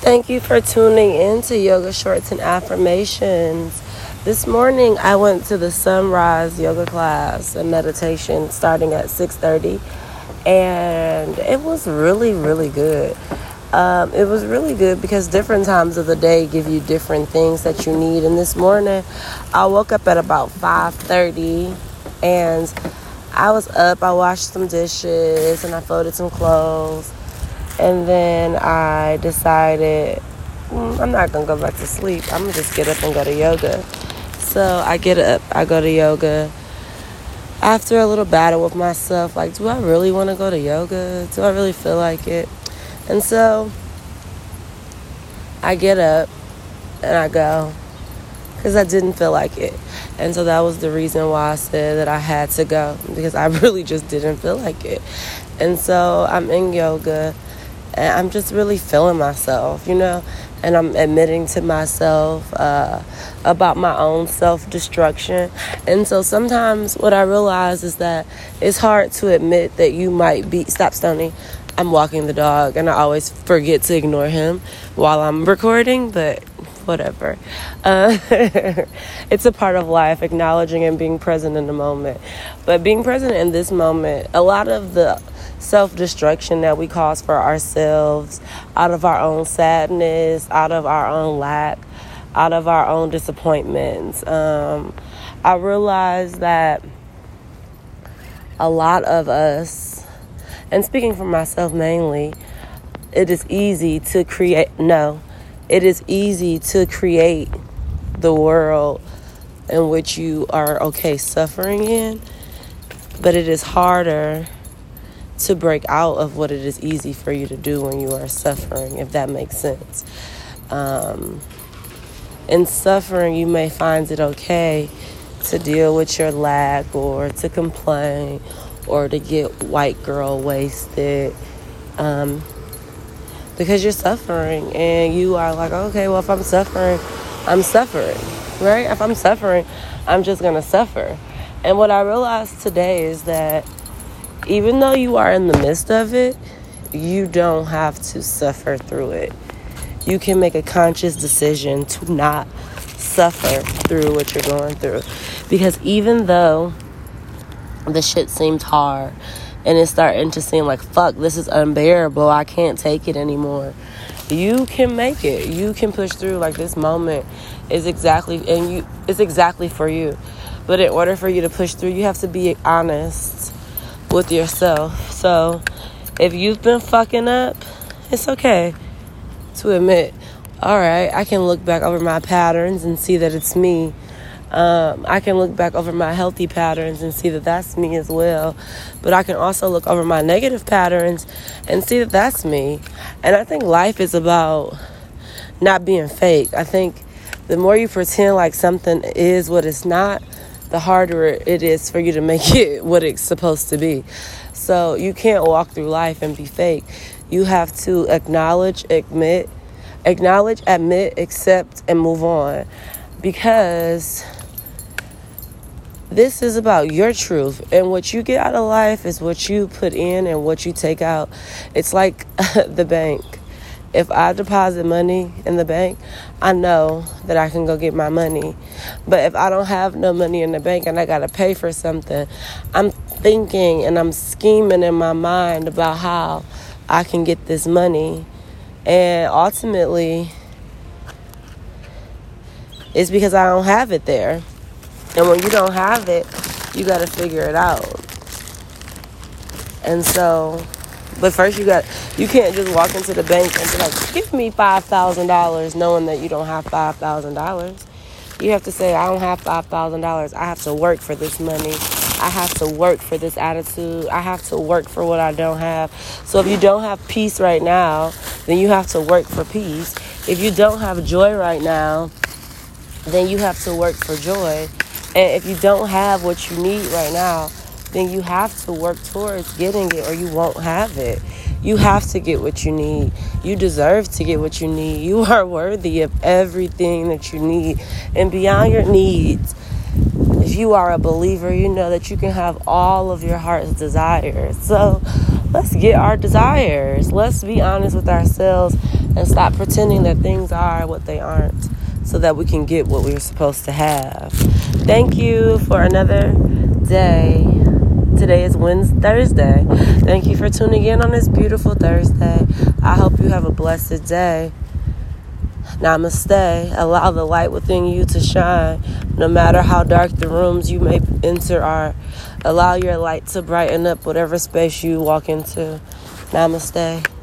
Thank you for tuning in to Yoga Shorts and Affirmations. This morning I went to the sunrise yoga class and meditation starting at 6:30 and it was really really good. Um, it was really good because different times of the day give you different things that you need. And this morning, I woke up at about 5:30, and I was up. I washed some dishes and I folded some clothes, and then I decided mm, I'm not gonna go back to sleep. I'm gonna just get up and go to yoga. So I get up, I go to yoga. After a little battle with myself, like, do I really want to go to yoga? Do I really feel like it? And so I get up and I go because I didn't feel like it. And so that was the reason why I said that I had to go because I really just didn't feel like it. And so I'm in yoga and I'm just really feeling myself, you know, and I'm admitting to myself uh, about my own self destruction. And so sometimes what I realize is that it's hard to admit that you might be, stop stoning, I'm walking the dog and I always forget to ignore him while I'm recording, but whatever. Uh, it's a part of life, acknowledging and being present in the moment. But being present in this moment, a lot of the self destruction that we cause for ourselves out of our own sadness, out of our own lack, out of our own disappointments. Um, I realize that a lot of us and speaking for myself mainly, it is easy to create, no, it is easy to create the world in which you are okay suffering in, but it is harder to break out of what it is easy for you to do when you are suffering, if that makes sense. Um, in suffering, you may find it okay to deal with your lack or to complain or to get white girl wasted um, because you're suffering and you are like, okay, well, if I'm suffering, I'm suffering, right? If I'm suffering, I'm just gonna suffer. And what I realized today is that even though you are in the midst of it, you don't have to suffer through it. You can make a conscious decision to not suffer through what you're going through. Because even though the shit seemed hard and it's starting to seem like fuck this is unbearable. I can't take it anymore. You can make it. You can push through like this moment is exactly and you it's exactly for you. But in order for you to push through you have to be honest with yourself. So if you've been fucking up it's okay to admit all right i can look back over my patterns and see that it's me um, I can look back over my healthy patterns and see that that's me as well. But I can also look over my negative patterns and see that that's me. And I think life is about not being fake. I think the more you pretend like something is what it's not, the harder it is for you to make it what it's supposed to be. So you can't walk through life and be fake. You have to acknowledge, admit, acknowledge, admit, accept, and move on. Because this is about your truth and what you get out of life is what you put in and what you take out. It's like the bank. If i deposit money in the bank i know that i can go get my money. But if i don't have no money in the bank and i got to pay for something i'm thinking and i'm scheming in my mind about how i can get this money. And ultimately it's because i don't have it there and when you don't have it, you got to figure it out. And so, but first you got, you can't just walk into the bank and be like, give me $5,000 knowing that you don't have $5,000. You have to say, I don't have $5,000. I have to work for this money. I have to work for this attitude. I have to work for what I don't have. So if you don't have peace right now, then you have to work for peace. If you don't have joy right now, then you have to work for joy. And if you don't have what you need right now, then you have to work towards getting it or you won't have it. You have to get what you need. You deserve to get what you need. You are worthy of everything that you need and beyond your needs. If you are a believer, you know that you can have all of your heart's desires. So let's get our desires. Let's be honest with ourselves and stop pretending that things are what they aren't so that we can get what we're supposed to have. Thank you for another day. Today is Wednesday, Thursday. Thank you for tuning in on this beautiful Thursday. I hope you have a blessed day. Namaste. Allow the light within you to shine, no matter how dark the rooms you may enter are. Allow your light to brighten up whatever space you walk into. Namaste.